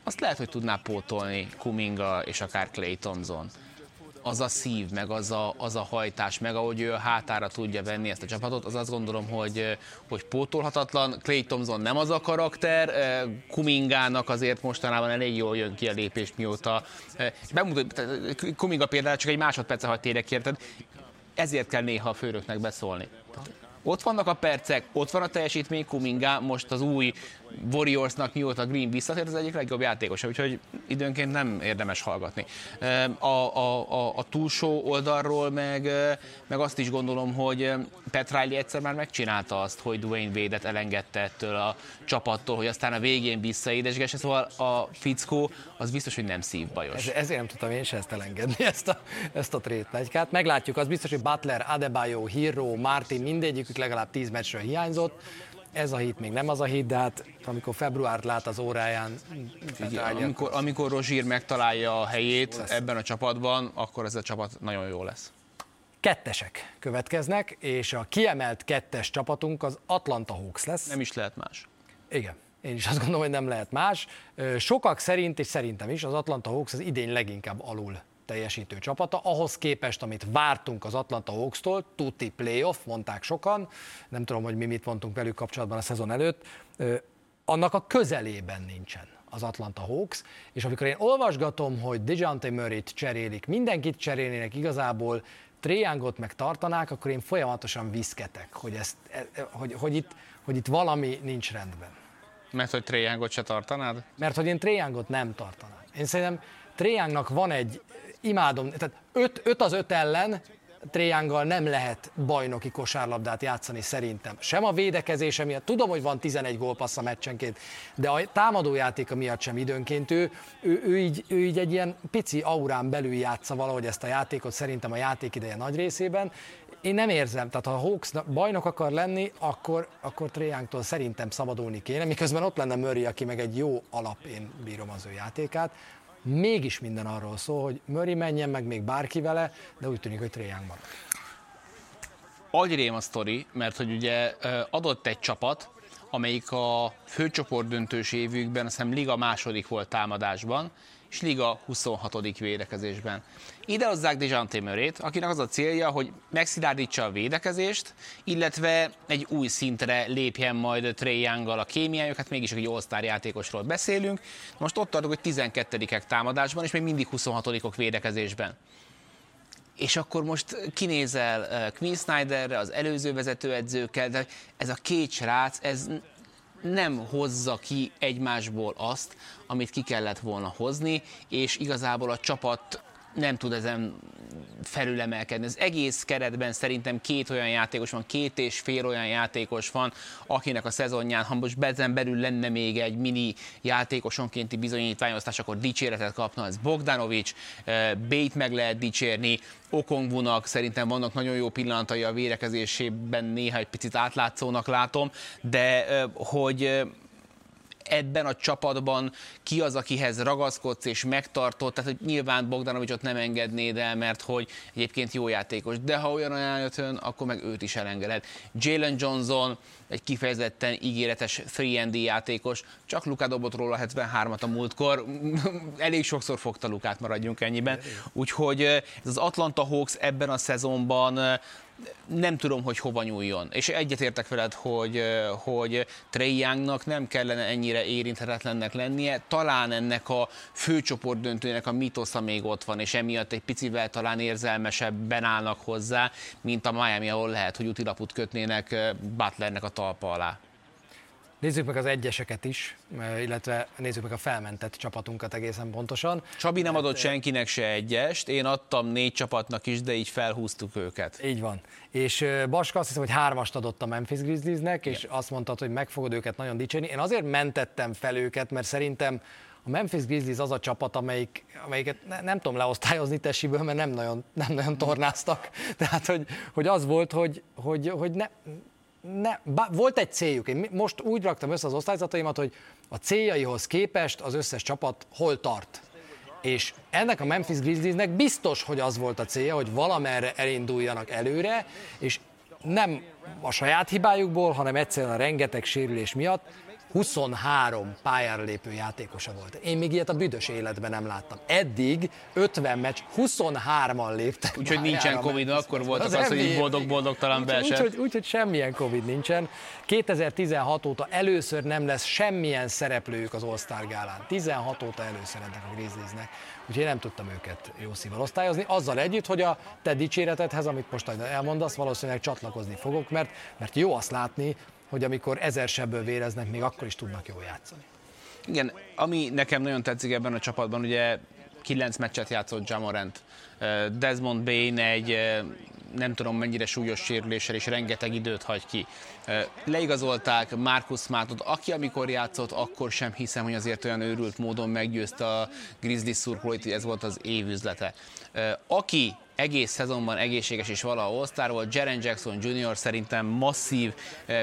azt lehet, hogy tudná pótolni Kuminga és akár Clay Thompson az a szív, meg az a, az a hajtás, meg ahogy ő a hátára tudja venni ezt a csapatot, az azt gondolom, hogy, hogy pótolhatatlan. Clay Thompson nem az a karakter, Kumingának azért mostanában elég jól jön ki a lépés, mióta bemutat, Kuminga például csak egy másodperce hagy térek érted, ezért kell néha a főröknek beszólni. Ott vannak a percek, ott van a teljesítmény, Kuminga most az új Warriorsnak mióta Green visszatért, az egyik legjobb játékos, úgyhogy időnként nem érdemes hallgatni. A, a, a, a túlsó oldalról meg, meg azt is gondolom, hogy Pat Riley egyszer már megcsinálta azt, hogy Dwayne Wade-et elengedte ettől a csapattól, hogy aztán a végén visszaédesgesse, szóval a fickó az biztos, hogy nem szívbajos. Ez, ezért nem tudtam én se ezt elengedni, (laughs) ezt a, ezt a trétlegykát. Meglátjuk, az biztos, hogy Butler, Adebayo, Hero, Martin, mindegyikük legalább 10 meccsről hiányzott ez a hit még nem az a hit, de hát amikor februárt lát az óráján... Igen, amikor, amikor Rozsír megtalálja a helyét ebben a csapatban, akkor ez a csapat nagyon jó lesz. Kettesek következnek, és a kiemelt kettes csapatunk az Atlanta Hawks lesz. Nem is lehet más. Igen. Én is azt gondolom, hogy nem lehet más. Sokak szerint, és szerintem is, az Atlanta Hawks az idén leginkább alul teljesítő csapata, ahhoz képest, amit vártunk az Atlanta Hawks-tól, tuti playoff, mondták sokan, nem tudom, hogy mi mit mondtunk velük kapcsolatban a szezon előtt, annak a közelében nincsen az Atlanta Hawks, és amikor én olvasgatom, hogy DeJounte Murray-t cserélik, mindenkit cserélnének igazából, Triangot meg tartanák, akkor én folyamatosan viszketek, hogy, ezt, e, e, hogy, hogy, itt, hogy itt valami nincs rendben. Mert hogy Triangot se tartanád? Mert hogy én Triangot nem tartanám. Én szerintem Triangnak van egy imádom, tehát 5 az 5 ellen Tréjánggal nem lehet bajnoki kosárlabdát játszani szerintem. Sem a védekezése miatt, tudom, hogy van 11 gólpassz a meccsenként, de a támadójátéka miatt sem időnként. Ő, ő, ő, így, ő így egy ilyen pici aurán belül játsza valahogy ezt a játékot, szerintem a játék ideje nagy részében. Én nem érzem, tehát ha a Hawks bajnok akar lenni, akkor, akkor Tréjánktól szerintem szabadulni kéne, miközben ott lenne Murray, aki meg egy jó alap, én bírom az ő játékát mégis minden arról szól, hogy Murray menjen meg még bárki vele, de úgy tűnik, hogy Trae marad. Agyrém a sztori, mert hogy ugye adott egy csapat, amelyik a főcsoport döntős évükben, azt hiszem Liga második volt támadásban, és liga 26. védekezésben. Ide hozzák Dejante Murray-t, akinek az a célja, hogy megszilárdítsa a védekezést, illetve egy új szintre lépjen majd Trey young a kémiájuk, hát mégis egy all játékosról beszélünk. Most ott tartok, hogy 12 támadásban, és még mindig 26 védekezésben és akkor most kinézel eh, Queen Snyderre, az előző vezetőedzőkkel, de ez a két srác, ez nem hozza ki egymásból azt, amit ki kellett volna hozni, és igazából a csapat nem tud ezen felülemelkedni. Az egész keretben szerintem két olyan játékos van, két és fél olyan játékos van, akinek a szezonján, ha most bezen belül lenne még egy mini játékosonkénti bizonyítványosztás, akkor dicséretet kapna, ez Bogdanovics, eh, Bét meg lehet dicsérni, Okongvunak szerintem vannak nagyon jó pillanatai a vérekezésében, néha egy picit átlátszónak látom, de eh, hogy eh, ebben a csapatban ki az, akihez ragaszkodsz és megtartott, tehát hogy nyilván Bogdanovicsot nem engednéd el, mert hogy egyébként jó játékos, de ha olyan ajánlat akkor meg őt is elengeded. Jalen Johnson, egy kifejezetten ígéretes 3D játékos, csak Luka dobott róla 73-at a múltkor, (laughs) elég sokszor fogta Lukát, maradjunk ennyiben. Úgyhogy ez az Atlanta Hawks ebben a szezonban nem tudom, hogy hova nyúljon. És egyetértek veled, hogy, hogy Trey Youngnak nem kellene ennyire érinthetetlennek lennie. Talán ennek a főcsoport döntőnek a mitosza még ott van, és emiatt egy picivel talán érzelmesebben állnak hozzá, mint a Miami, ahol lehet, hogy utilaput kötnének Butlernek a talpa alá. Nézzük meg az egyeseket is, illetve nézzük meg a felmentett csapatunkat egészen pontosan. Csabi nem adott senkinek se egyest, én adtam négy csapatnak is, de így felhúztuk őket. Így van. És Baska azt hiszem, hogy hármast adott a Memphis Grizzliesnek, és Igen. azt mondtad, hogy meg fogod őket nagyon dicsérni. Én azért mentettem fel őket, mert szerintem a Memphis Grizzlies az a csapat, amelyik, amelyiket ne, nem tudom leosztályozni tessiből, mert nem nagyon, nem nagyon tornáztak. (laughs) Tehát, hogy, hogy az volt, hogy, hogy, hogy ne, ne, volt egy céljuk. Én most úgy raktam össze az osztályzataimat, hogy a céljaihoz képest az összes csapat hol tart. És ennek a Memphis Grizzliesnek biztos, hogy az volt a célja, hogy valamerre elinduljanak előre, és nem a saját hibájukból, hanem egyszerűen a rengeteg sérülés miatt 23 pályára lépő játékosa volt. Én még ilyet a büdös életben nem láttam. Eddig 50 meccs, 23-an léptek. Úgyhogy nincsen Covid, akkor volt az, az hogy így boldog-boldogtalan beesett. Úgyhogy úgy, úgy, semmilyen Covid nincsen. 2016 óta először nem lesz semmilyen szereplőjük az All-Star gálán. 16 óta először ennek a Grizzliesnek. Úgyhogy én nem tudtam őket jó szívvel osztályozni. Azzal együtt, hogy a te dicséretedhez, amit most elmondasz, valószínűleg csatlakozni fogok, mert, mert jó azt látni, hogy amikor ezer sebből véreznek, még akkor is tudnak jól játszani. Igen, ami nekem nagyon tetszik ebben a csapatban, ugye kilenc meccset játszott Jamorant, Desmond Bain egy nem tudom mennyire súlyos sérüléssel, és rengeteg időt hagy ki. Leigazolták Marcus Smartot, aki amikor játszott, akkor sem hiszem, hogy azért olyan őrült módon meggyőzte a Grizzlies szurkolóit, hogy ez volt az évüzlete. Aki egész szezonban egészséges és valahol all volt. Jaren Jackson Jr. szerintem masszív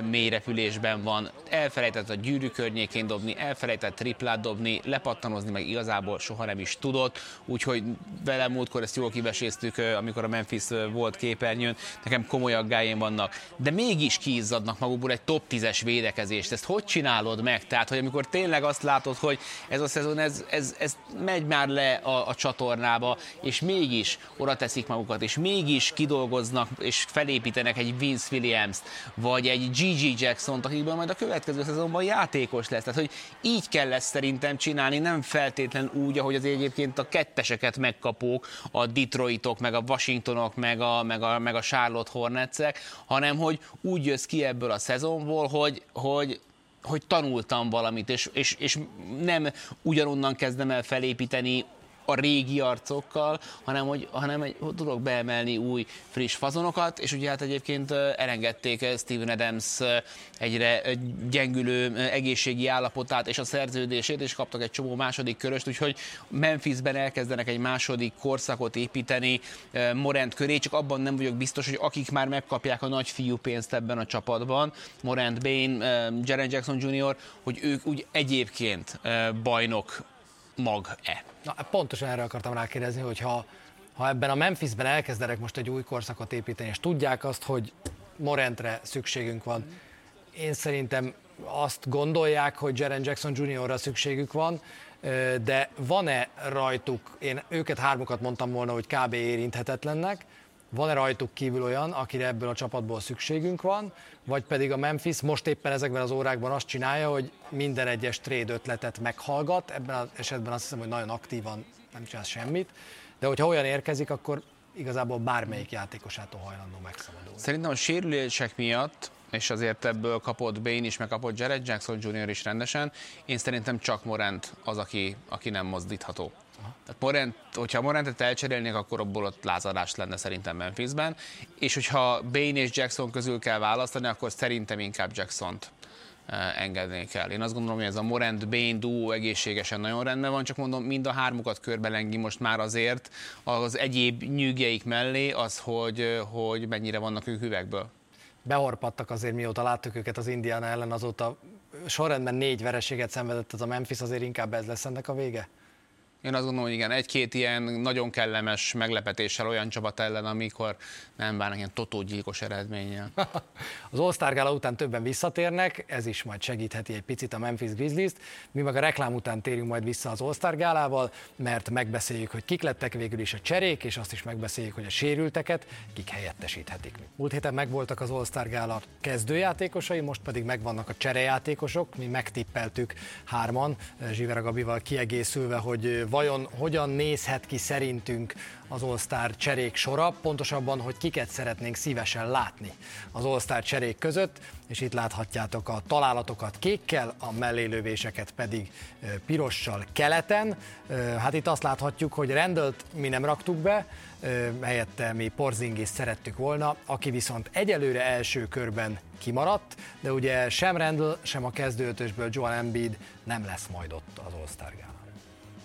mélyrepülésben van, elfelejtett a gyűrű környékén dobni, elfelejtett triplát dobni, lepattanozni meg igazából soha nem is tudott, úgyhogy vele múltkor ezt jól kiveséztük, amikor a Memphis volt képernyőn, nekem komoly aggájaim vannak, de mégis kiizzadnak magukból egy top 10-es védekezést. Ezt hogy csinálod meg? Tehát, hogy amikor tényleg azt látod, hogy ez a szezon, ez, ez, ez megy már le a, a csatornába, és mégis oda teszik magukat, és mégis kidolgoznak és felépítenek egy Vince Williams-t, vagy egy Gigi Jackson-t, akikből majd a következő szezonban játékos lesz. Tehát, hogy így kell ezt szerintem csinálni, nem feltétlen úgy, ahogy az egyébként a ketteseket megkapók, a Detroitok, meg a Washingtonok, meg a, meg a, meg a Charlotte Hornetsek, hanem hogy úgy jössz ki ebből a szezonból, hogy, hogy hogy tanultam valamit, és, és, és nem ugyanonnan kezdem el felépíteni a régi arcokkal, hanem hogy, hanem hogy tudok beemelni új, friss fazonokat, és ugye hát egyébként elengedték Steven Adams egyre gyengülő egészségi állapotát és a szerződését, és kaptak egy csomó második köröst, úgyhogy Memphisben elkezdenek egy második korszakot építeni Morant köré, csak abban nem vagyok biztos, hogy akik már megkapják a nagy fiú pénzt ebben a csapatban, Morant Bain, Jaren Jackson Jr., hogy ők úgy egyébként bajnok mag-e? Na, pontosan erre akartam rákérdezni, hogy ha, ha ebben a Memphisben elkezdenek most egy új korszakot építeni, és tudják azt, hogy Morentre szükségünk van, én szerintem azt gondolják, hogy Jaren Jackson Jr.-ra szükségük van, de van-e rajtuk, én őket hármukat mondtam volna, hogy kb. érinthetetlennek, van-e rajtuk kívül olyan, akire ebből a csapatból szükségünk van, vagy pedig a Memphis most éppen ezekben az órákban azt csinálja, hogy minden egyes trade ötletet meghallgat, ebben az esetben azt hiszem, hogy nagyon aktívan nem csinál semmit, de hogyha olyan érkezik, akkor igazából bármelyik játékosától hajlandó megszabadulni. Szerintem a sérülések miatt és azért ebből kapott Bain is, meg kapott Jared Jackson Jr. is rendesen. Én szerintem csak Morant az, aki, aki nem mozdítható. Tehát Morant, hogyha Morantet elcserélnék, akkor abból ott lázadás lenne szerintem Memphisben. És hogyha Bain és Jackson közül kell választani, akkor szerintem inkább Jackson-t eh, engednék el. Én azt gondolom, hogy ez a Morant Bain duó egészségesen nagyon rendben van, csak mondom, mind a hármukat körbelengi most már azért az egyéb nyűgjeik mellé az, hogy, hogy mennyire vannak ők üvegből behorpadtak azért, mióta láttuk őket az Indiana ellen, azóta sorrendben négy vereséget szenvedett ez a Memphis, azért inkább ez lesz ennek a vége? Én azt gondolom, hogy igen, egy-két ilyen nagyon kellemes meglepetéssel olyan csapat ellen, amikor nem várnak ilyen totógyilkos eredménnyel. (laughs) az Gala után többen visszatérnek, ez is majd segítheti egy picit a Memphis Grizzlies-t. Mi meg a reklám után térünk majd vissza az Gálával, mert megbeszéljük, hogy kik lettek végül is a cserék, és azt is megbeszéljük, hogy a sérülteket kik helyettesíthetik. Múlt héten megvoltak az Gála kezdőjátékosai, most pedig megvannak a cserejátékosok. Mi megtippeltük hárman, Zsivera Gabival kiegészülve, hogy vajon hogyan nézhet ki szerintünk az All-Star cserék sora, pontosabban, hogy kiket szeretnénk szívesen látni az All-Star cserék között, és itt láthatjátok a találatokat kékkel, a mellélövéseket pedig pirossal keleten. Hát itt azt láthatjuk, hogy Rendelt mi nem raktuk be, helyette mi Porzingis szerettük volna, aki viszont egyelőre első körben kimaradt, de ugye sem Rendel, sem a kezdőötösből Joel Embiid nem lesz majd ott az All-Star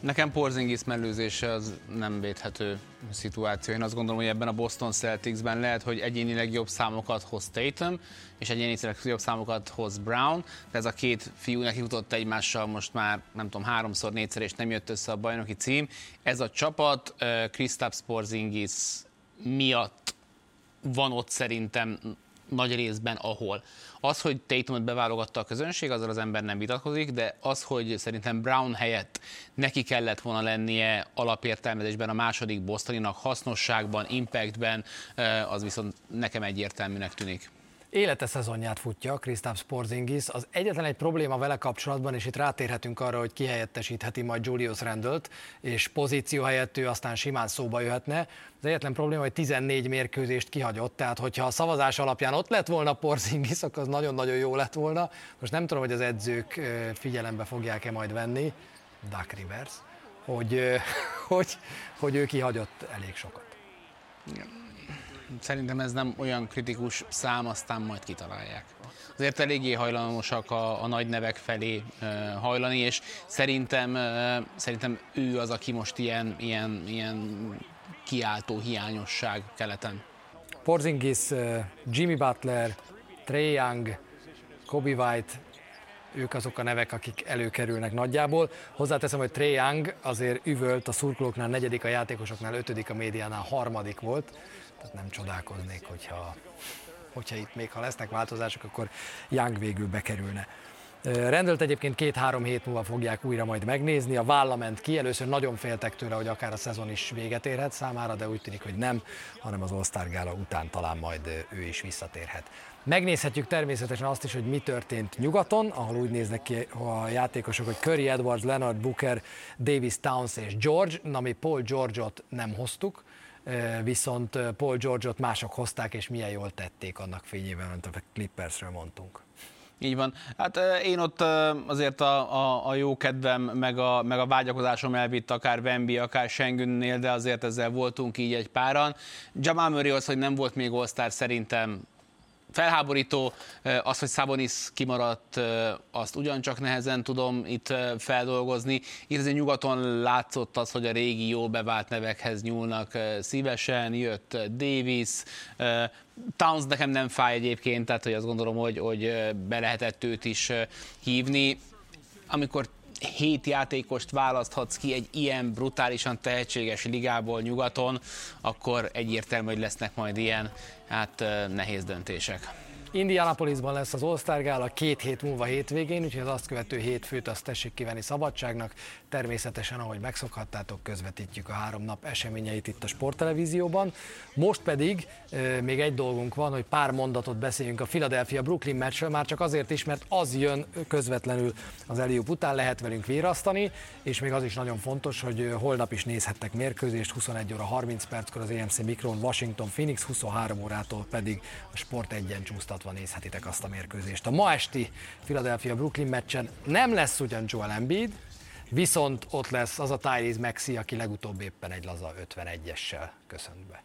Nekem Porzingis mellőzése az nem védhető szituáció. Én azt gondolom, hogy ebben a Boston Celticsben lehet, hogy egyénileg jobb számokat hoz Tatum, és egyénileg jobb számokat hoz Brown, de ez a két fiú neki jutott egymással most már, nem tudom, háromszor, négyszer, és nem jött össze a bajnoki cím. Ez a csapat Kristaps Porzingis miatt van ott szerintem nagy részben, ahol. Az, hogy Tatumot beválogatta a közönség, azzal az ember nem vitatkozik, de az, hogy szerintem Brown helyett neki kellett volna lennie alapértelmezésben a második Bostoninak, hasznosságban, impactben, az viszont nekem egyértelműnek tűnik élete szezonját futja Kristaps Porzingis. Az egyetlen egy probléma vele kapcsolatban, és itt rátérhetünk arra, hogy kihelyettesítheti majd Julius Randle-t, és pozíció helyett ő aztán simán szóba jöhetne. Az egyetlen probléma, hogy 14 mérkőzést kihagyott, tehát hogyha a szavazás alapján ott lett volna Porzingis, akkor az nagyon-nagyon jó lett volna. Most nem tudom, hogy az edzők figyelembe fogják-e majd venni, Duck Rivers, hogy, (laughs) hogy, hogy ő kihagyott elég sokat. Igen szerintem ez nem olyan kritikus szám, aztán majd kitalálják. Azért eléggé hajlamosak a, a nagy nevek felé uh, hajlani, és szerintem, uh, szerintem ő az, aki most ilyen, ilyen, ilyen kiáltó hiányosság keleten. Porzingis, Jimmy Butler, Trey Young, Kobe White, ők azok a nevek, akik előkerülnek nagyjából. Hozzáteszem, hogy Trey Young azért üvölt a szurkolóknál negyedik, a játékosoknál ötödik, a médiánál harmadik volt tehát nem csodálkoznék, hogyha, hogyha itt még ha lesznek változások, akkor Young végül bekerülne. Rendelt egyébként két-három hét múlva fogják újra majd megnézni. A válla ment ki, először nagyon féltek tőle, hogy akár a szezon is véget érhet számára, de úgy tűnik, hogy nem, hanem az All-Star Gála után talán majd ő is visszatérhet. Megnézhetjük természetesen azt is, hogy mi történt nyugaton, ahol úgy néznek ki a játékosok, hogy Curry, Edwards, Leonard, Booker, Davis, Towns és George, na Paul George-ot nem hoztuk, viszont Paul George-ot mások hozták, és milyen jól tették annak fényében, amit a Clippersről mondtunk. Így van. Hát én ott azért a, a, a jó kedvem, meg a, meg a vágyakozásom elvitt akár Wemby, akár Schengennél, de azért ezzel voltunk így egy páran. Jamal Murray az, hogy nem volt még all szerintem felháborító. Az, hogy Szabonis kimaradt, azt ugyancsak nehezen tudom itt feldolgozni. Itt azért nyugaton látszott az, hogy a régi jó bevált nevekhez nyúlnak szívesen. Jött Davis, Towns nekem nem fáj egyébként, tehát hogy azt gondolom, hogy, hogy be lehetett őt is hívni. Amikor hét játékost választhatsz ki egy ilyen brutálisan tehetséges ligából nyugaton, akkor egyértelmű, hogy lesznek majd ilyen hát nehéz döntések. Indianapolisban lesz az All-Star Gála két hét múlva hétvégén, úgyhogy az azt követő hétfőt azt tessék kivenni szabadságnak. Természetesen, ahogy megszokhattátok, közvetítjük a három nap eseményeit itt a sporttelevízióban. Most pedig e, még egy dolgunk van, hogy pár mondatot beszéljünk a Philadelphia-Brooklyn meccsről, már csak azért is, mert az jön közvetlenül az Eliup után, lehet velünk vérasztani, és még az is nagyon fontos, hogy holnap is nézhettek mérkőzést, 21 óra 30 perckor az EMC Mikron Washington Phoenix, 23 órától pedig a Sport egyen csúsztatva nézhetitek azt a mérkőzést. A ma esti Philadelphia-Brooklyn meccsen nem lesz ugyan Joel Embiid, viszont ott lesz az a Tyrese Maxi, aki legutóbb éppen egy laza 51-essel köszönt be.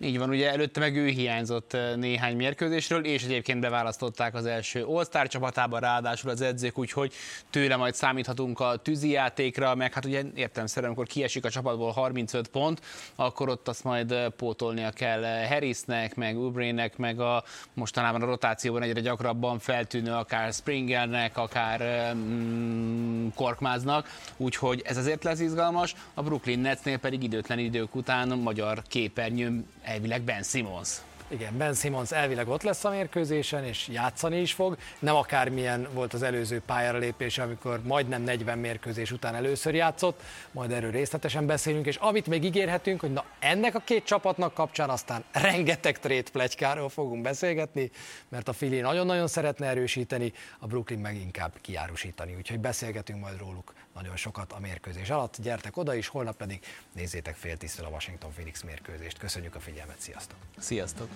Így van, ugye előtte meg ő hiányzott néhány mérkőzésről, és egyébként beválasztották az első All-Star csapatába, ráadásul az edzők, úgyhogy tőle majd számíthatunk a tűzijátékra, meg hát ugye értelemszerűen, amikor kiesik a csapatból 35 pont, akkor ott azt majd pótolnia kell Harrisnek, meg Ubrének, meg a mostanában a rotációban egyre gyakrabban feltűnő akár Springernek, akár mm, Korkmáznak, úgyhogy ez azért lesz izgalmas, a Brooklyn Netsnél pedig időtlen idők után magyar képernyőn elvileg Ben Simmons. Igen, Ben Simmons elvileg ott lesz a mérkőzésen, és játszani is fog. Nem akármilyen volt az előző pályára lépése, amikor majdnem 40 mérkőzés után először játszott, majd erről részletesen beszélünk, és amit még ígérhetünk, hogy na ennek a két csapatnak kapcsán aztán rengeteg trade plegykáról fogunk beszélgetni, mert a Fili nagyon-nagyon szeretne erősíteni, a Brooklyn meg inkább kiárusítani, úgyhogy beszélgetünk majd róluk nagyon sokat a mérkőzés alatt. Gyertek oda is, holnap pedig nézzétek fél tíztől a Washington Phoenix mérkőzést. Köszönjük a figyelmet, sziasztok! Sziasztok!